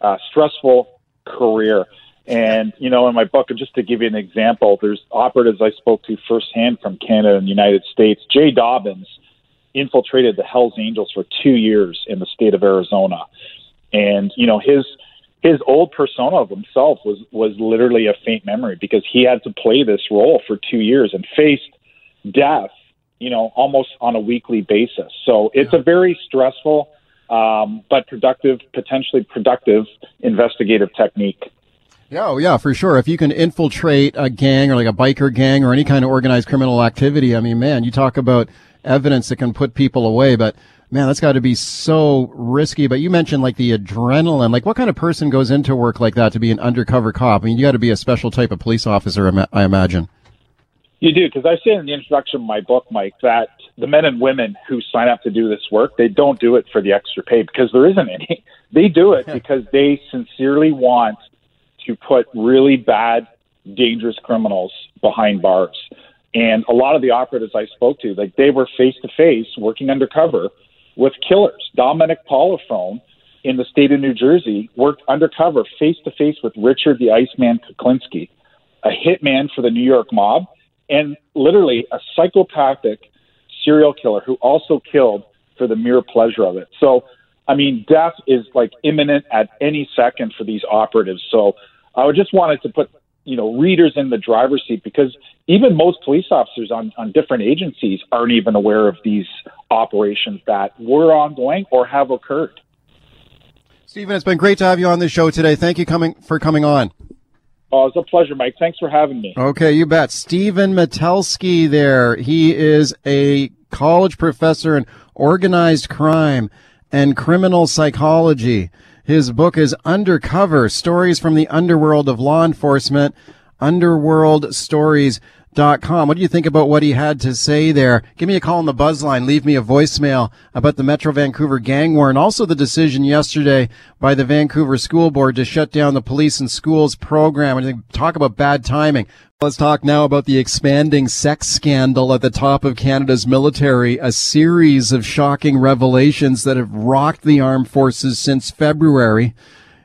uh, stressful career. And you know, in my book, just to give you an example, there's operatives I spoke to firsthand from Canada and the United States. Jay Dobyns infiltrated the Hell's Angels for two years in the state of Arizona, and you know his his old persona of himself was was literally a faint memory because he had to play this role for two years and faced death, you know, almost on a weekly basis. So it's yeah. a very stressful, um, but productive, potentially productive investigative technique. Yeah, oh yeah, for sure. If you can infiltrate a gang or like a biker gang or any kind of organized criminal activity, I mean, man, you talk about evidence that can put people away, but Man, that's got to be so risky. But you mentioned like the adrenaline. Like, what kind of person goes into work like that to be an undercover cop? I mean, you got to be a special type of police officer, I imagine. You do, because I say in the introduction of my book, Mike, that the men and women who sign up to do this work, they don't do it for the extra pay because there isn't any. They do it because they sincerely want to put really bad, dangerous criminals behind bars. And a lot of the operatives I spoke to, like they were face to face working undercover with killers. Dominic Polifrone in the state of New Jersey worked undercover face to face with Richard the Iceman Kuklinski, a hitman for the New York mob, and literally a psychopathic serial killer who also killed for the mere pleasure of it. So, I mean, death is like imminent at any second for these operatives. So, I just wanted to put you know readers in the driver's seat because even most police officers on, on different agencies aren't even aware of these operations that were ongoing or have occurred. Stephen, it's been great to have you on the show today. Thank you coming for coming on. Oh, it's a pleasure, Mike. Thanks for having me. Okay, you bet. Stephen Metelsky there. He is a college professor in organized crime and criminal psychology. His book is Undercover Stories from the Underworld of Law Enforcement, underworldstories.com. What do you think about what he had to say there? Give me a call on the buzz line. Leave me a voicemail about the Metro Vancouver gang war and also the decision yesterday by the Vancouver School Board to shut down the police and schools program. And talk about bad timing. Let's talk now about the expanding sex scandal at the top of Canada's military, a series of shocking revelations that have rocked the armed forces since February.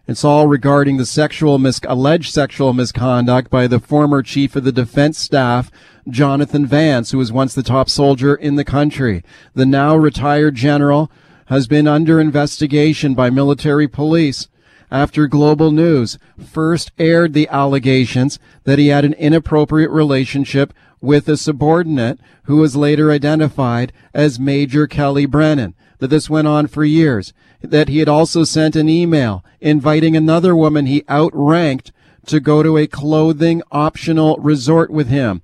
It's all regarding the sexual mis- alleged sexual misconduct by the former chief of the defense staff, Jonathan Vance, who was once the top soldier in the country. The now retired general has been under investigation by military police after Global News first aired the allegations that he had an inappropriate relationship with a subordinate who was later identified as Major Kellie Brennan. That this went on for years. That he had also sent an email inviting another woman he outranked to go to a clothing optional resort with him.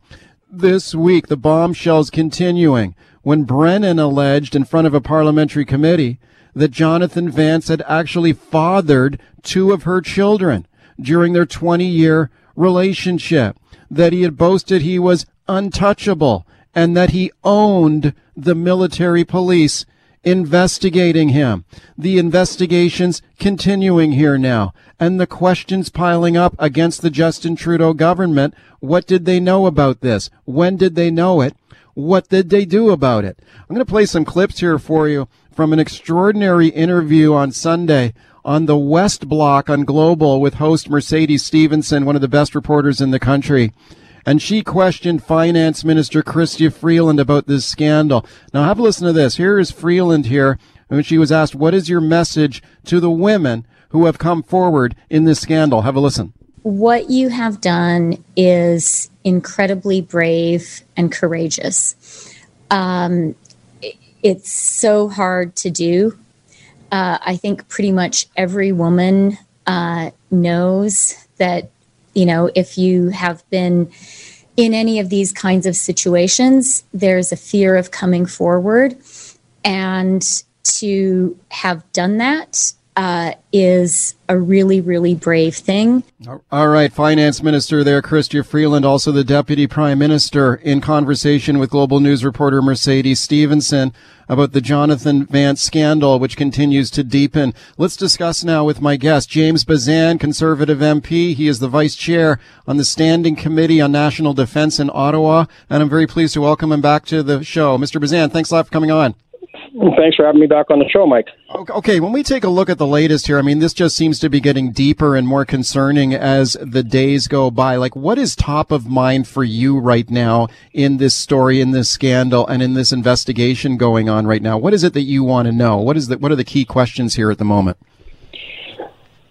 This week, the bombshells continuing when Brennan alleged in front of a parliamentary committee that Jonathan Vance had actually fathered two of her children during their 20 year relationship, that he had boasted he was untouchable, and that he owned the military police investigating him. The investigations continuing here now, and the questions piling up against the Justin Trudeau government. What did they know about this? When did they know it? What did they do about it? I'm going to play some clips here for you from an extraordinary interview on Sunday on the West Block on Global with host Mercedes Stephenson, one of the best reporters in the country. And she questioned Finance Minister Chrystia Freeland about this scandal. Now have a listen to this. Here is Freeland here when she was asked, what is your message to the women who have come forward in this scandal? Have a listen. What you have done is incredibly brave and courageous. Um, it's so hard to do. Uh, I think pretty much every woman uh, knows that, you know, if you have been in any of these kinds of situations, there's a fear of coming forward. And to have done that uh, is a really, really brave thing. All right, Finance Minister there, Chrystia Freeland, also the Deputy Prime Minister, in conversation with Global News reporter Mercedes Stephenson about the Jonathan Vance scandal, which continues to deepen. Let's discuss now with my guest, James Bezan, Conservative MP. He is the Vice Chair on the Standing Committee on National Defense in Ottawa, and I'm very pleased to welcome him back to the show. Mr. Bezan, thanks a lot for coming on. Thanks for having me back on the show, Mike. Okay, when we take a look at the latest here, I mean, this just seems to be getting deeper and more concerning as the days go by. Like, what is top of mind for you right now in this story, in this scandal, and in this investigation going on right now? What is it that you want to know? What is the, what are the key questions here at the moment?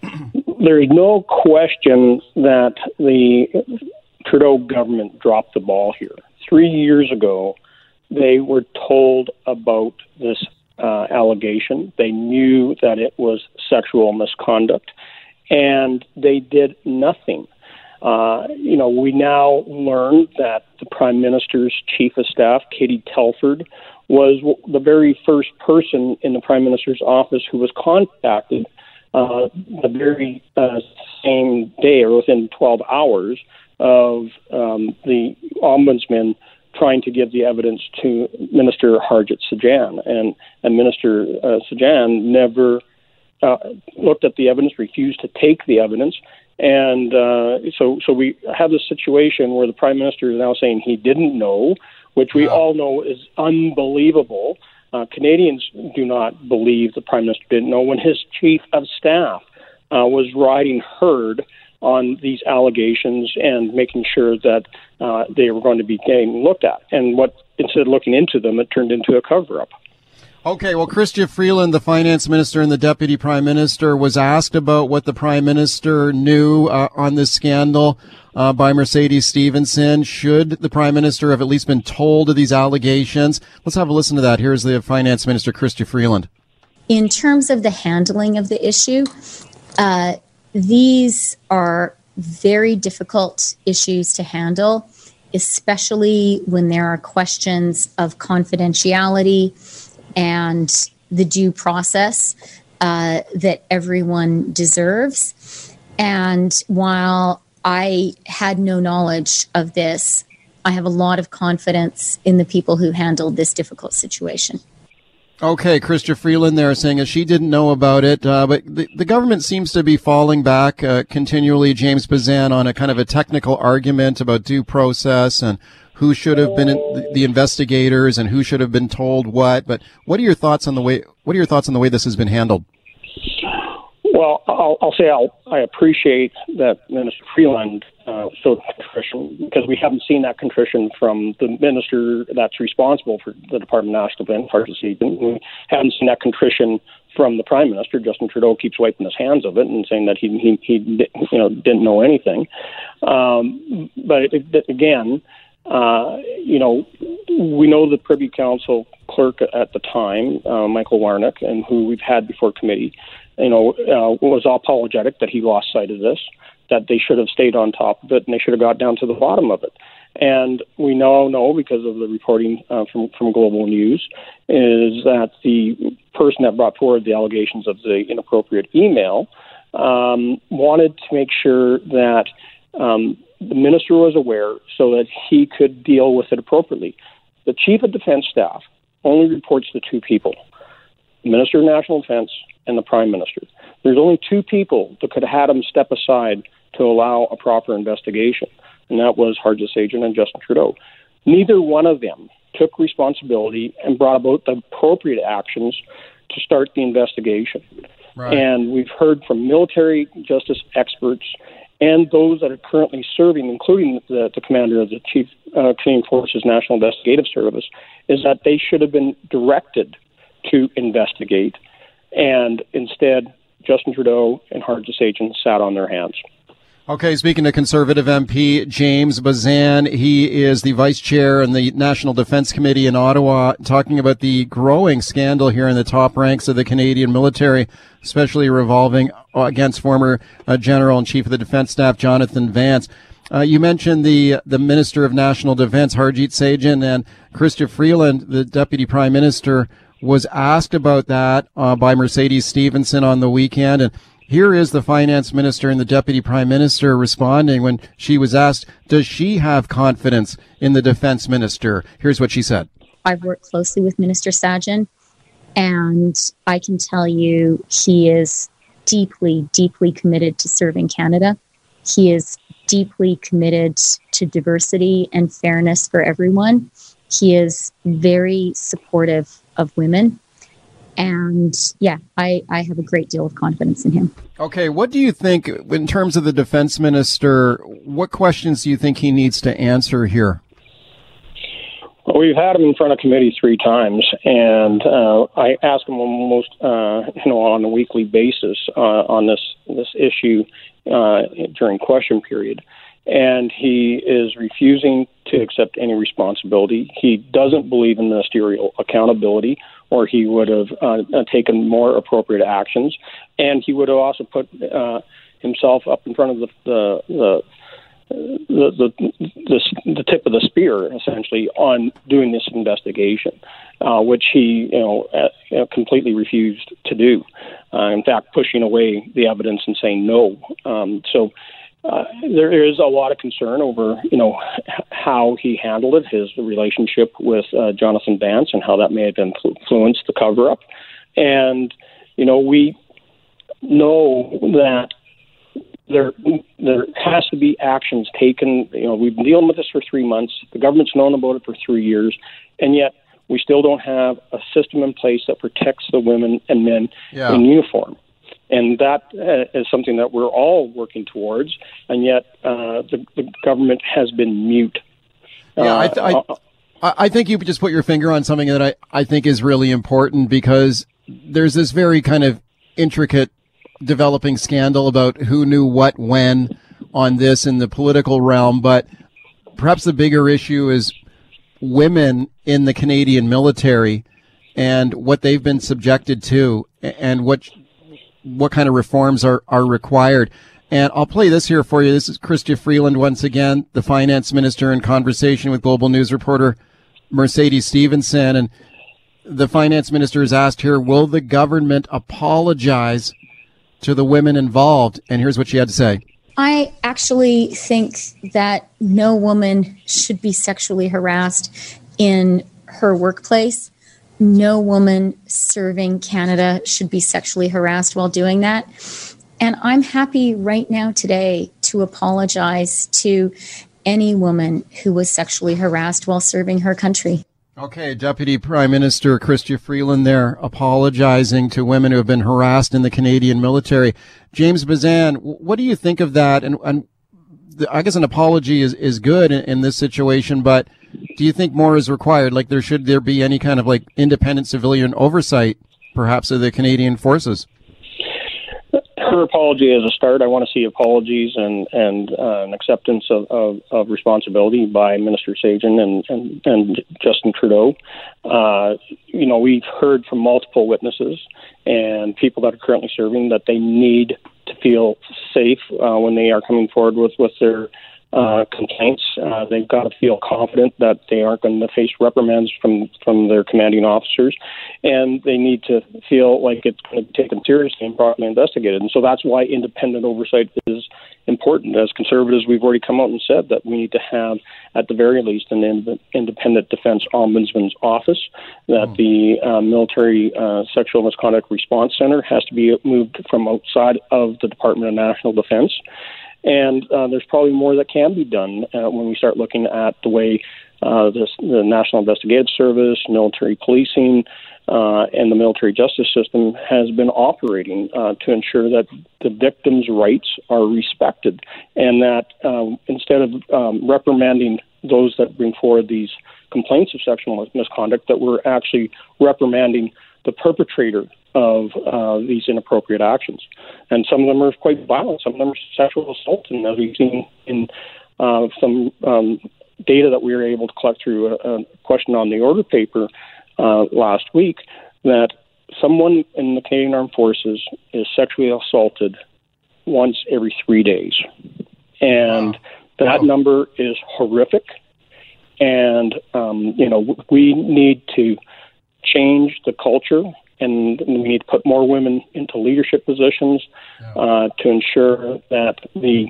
There is no question that the Trudeau government dropped the ball here. Three years ago, they were told about this uh, allegation. They knew that it was sexual misconduct, and they did nothing. Uh, you know, we now learn that the Prime Minister's Chief of Staff, Katie Telford, was the very first person in the Prime Minister's office who was contacted uh, the very uh, same day or within 12 hours of um, the ombudsman trying to give the evidence to Minister Harjit Sajjan. And, and Minister uh, Sajjan never uh, looked at the evidence, refused to take the evidence. And uh, so, so we have this situation where the prime minister is now saying he didn't know, which we all know is unbelievable. Uh, Canadians do not believe the prime minister didn't know when his chief of staff uh, was riding herd on these allegations and making sure that uh, they were going to be getting looked at. And what instead of looking into them, it turned into a cover up. Okay, well, Chrystia Freeland, the finance minister and the deputy prime minister, was asked about what the prime minister knew uh, on this scandal uh, by Mercedes Stephenson. Should the prime minister have at least been told of these allegations? Let's have a listen to that. Here's the finance minister, Chrystia Freeland. In terms of the handling of the issue, uh, these are very difficult issues to handle, especially when there are questions of confidentiality and the due process uh, that everyone deserves. And while I had no knowledge of this, I have a lot of confidence in the people who handled this difficult situation. Okay, Chrystia Freeland there saying that she didn't know about it, uh, but the, the government seems to be falling back uh, continually, James Bezan, on a kind of a technical argument about due process and who should have been the investigators and who should have been told what. But what are your thoughts on the way? What are your thoughts on the way this has been handled? Well, I'll, I'll say I'll, I appreciate that Minister Freeland uh, showed contrition because we haven't seen that contrition from the minister that's responsible for the Department of National Defense, We haven't seen that contrition from the Prime Minister. Justin Trudeau keeps wiping his hands of it and saying that he he, he you know didn't know anything. Um, but it, it, again, uh, you know, we know the Privy Council clerk at the time, uh, Michael Wernick, and who we've had before committee you know, uh, was apologetic that he lost sight of this, that they should have stayed on top of it and they should have got down to the bottom of it. And we now know because of the reporting uh, from from Global News is that the person that brought forward the allegations of the inappropriate email um, wanted to make sure that um, the minister was aware so that he could deal with it appropriately. The chief of defense staff only reports to two people: Minister of National Defense and the prime minister. There's only two people that could have had him step aside to allow a proper investigation, and that was Harjit Sajjan and Justin Trudeau. Neither one of them took responsibility and brought about the appropriate actions to start the investigation. Right. And we've heard from military justice experts and those that are currently serving, including the, the commander of the Chief uh, Canadian Forces National Investigative Service, is that they should have been directed to investigate and instead, Justin Trudeau and Harjit Sajjan sat on their hands. Okay, speaking to Conservative MP James Bezan, he is the vice chair in the National Defense Committee in Ottawa, talking about the growing scandal here in the top ranks of the Canadian military, especially revolving against former uh, General and Chief of the Defense Staff Jonathan Vance. Uh, you mentioned the the Minister of National Defense Harjit Sajjan and Chrystia Freeland, the Deputy Prime Minister, was asked about that uh, by Mercedes Stephenson on the weekend. And here is the finance minister and the deputy prime minister responding when she was asked, does she have confidence in the defense minister? Here's what she said. I've worked closely with Minister Sajjan, and I can tell you he is deeply, deeply committed to serving Canada. He is deeply committed to diversity and fairness for everyone. He is very supportive of women. And yeah, I, I have a great deal of confidence in him. Okay, what do you think in terms of the defense minister? What questions do you think he needs to answer here? Well, we've had him in front of committee three times, and uh, I ask him almost, uh, you know, on a weekly basis uh, on this this issue uh, during question period and he is refusing to accept any responsibility. He doesn't believe in ministerial accountability, or he would have uh, taken more appropriate actions, and he would have also put uh, himself up in front of the, the, the the, the the the tip of the spear essentially on doing this investigation, uh, which he you know, uh, completely refused to do. Uh, in fact, pushing away the evidence and saying no. Um, so. Uh, there is a lot of concern over, you know, how he handled it, his relationship with uh, Jonathan Vance, and how that may have influenced the cover-up. And you know, we know that there there has to be actions taken. You know, we've been dealing with this for three months. The government's known about it for three years, and yet we still don't have a system in place that protects the women and men yeah. in uniform. And that uh, is something that we're all working towards, and yet uh, the, the government has been mute. Yeah, I, th- I, uh, I think you just put your finger on something that I, I think is really important because there's this very kind of intricate developing scandal about who knew what when on this in the political realm, but perhaps the bigger issue is women in the Canadian military and what they've been subjected to and what what kind of reforms are, are required. And I'll play this here for you. This is Chrystia Freeland once again, the finance minister in conversation with Global News reporter Mercedes Stephenson. And the finance minister is asked here, will the government apologize to the women involved? And here's what she had to say. I actually think that no woman should be sexually harassed in her workplace. No woman serving Canada should be sexually harassed while doing that. And I'm happy right now today to apologize to any woman who was sexually harassed while serving her country. Okay, Deputy Prime Minister Chrystia Freeland there apologizing to women who have been harassed in the Canadian military. James Bezan, what do you think of that? And, and I guess an apology is, is good in, in this situation, but do you think more is required? Like there should there be any kind of like independent civilian oversight, perhaps, of the Canadian forces? her apology is a start. I want to see apologies and and uh, an acceptance of, of, of, responsibility by Minister Sajjan and and, and Justin Trudeau. Uh, you know, we've heard from multiple witnesses and people that are currently serving that they need to feel safe uh, when they are coming forward with with their uh, complaints. Uh, they've got to feel confident that they aren't going to face reprimands from from their commanding officers, and they need to feel like it's going to be taken seriously and properly investigated. And so that's why independent oversight is important. As conservatives, we've already come out and said that we need to have, at the very least, an in- independent defense ombudsman's office. That mm. the uh, military uh, sexual misconduct response center has to be moved from outside of the Department of National Defense and uh, there's probably more that can be done uh, when we start looking at the way uh, this, the National Investigative Service, military policing, uh, and the military justice system has been operating uh, to ensure that the victims' rights are respected, and that um, instead of um, reprimanding those that bring forward these complaints of sexual misconduct, that we're actually reprimanding the perpetrator of uh, these inappropriate actions. And some of them are quite violent. Some of them are sexual assault. And as we've seen in uh, some um, data that we were able to collect through a, a question on the order paper uh, last week, that someone in the Canadian Armed Forces is sexually assaulted once every three days. And wow. that wow. number is horrific. And, um, you know, we need to change the culture and we need to put more women into leadership positions uh, to ensure that the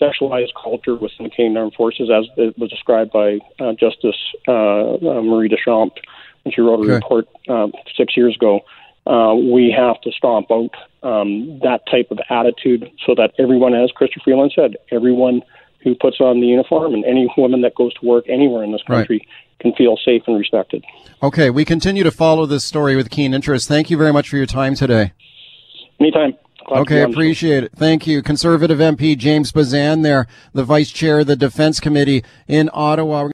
sexualized culture within the Canadian Armed Forces, as it was described by uh, Justice uh, uh Marie Deschamps when she wrote a okay. report uh, six years ago, uh, we have to stomp out um, that type of attitude so that everyone, as Chrystia Freeland said, everyone who puts on the uniform and any woman that goes to work anywhere in this country right can feel safe and respected. Okay, we continue to follow this story with keen interest. Thank you very much for your time today. Anytime. Glad okay, appreciate it. Thank you. Conservative MP James Bezan there, the vice chair of the Defense Committee in Ottawa.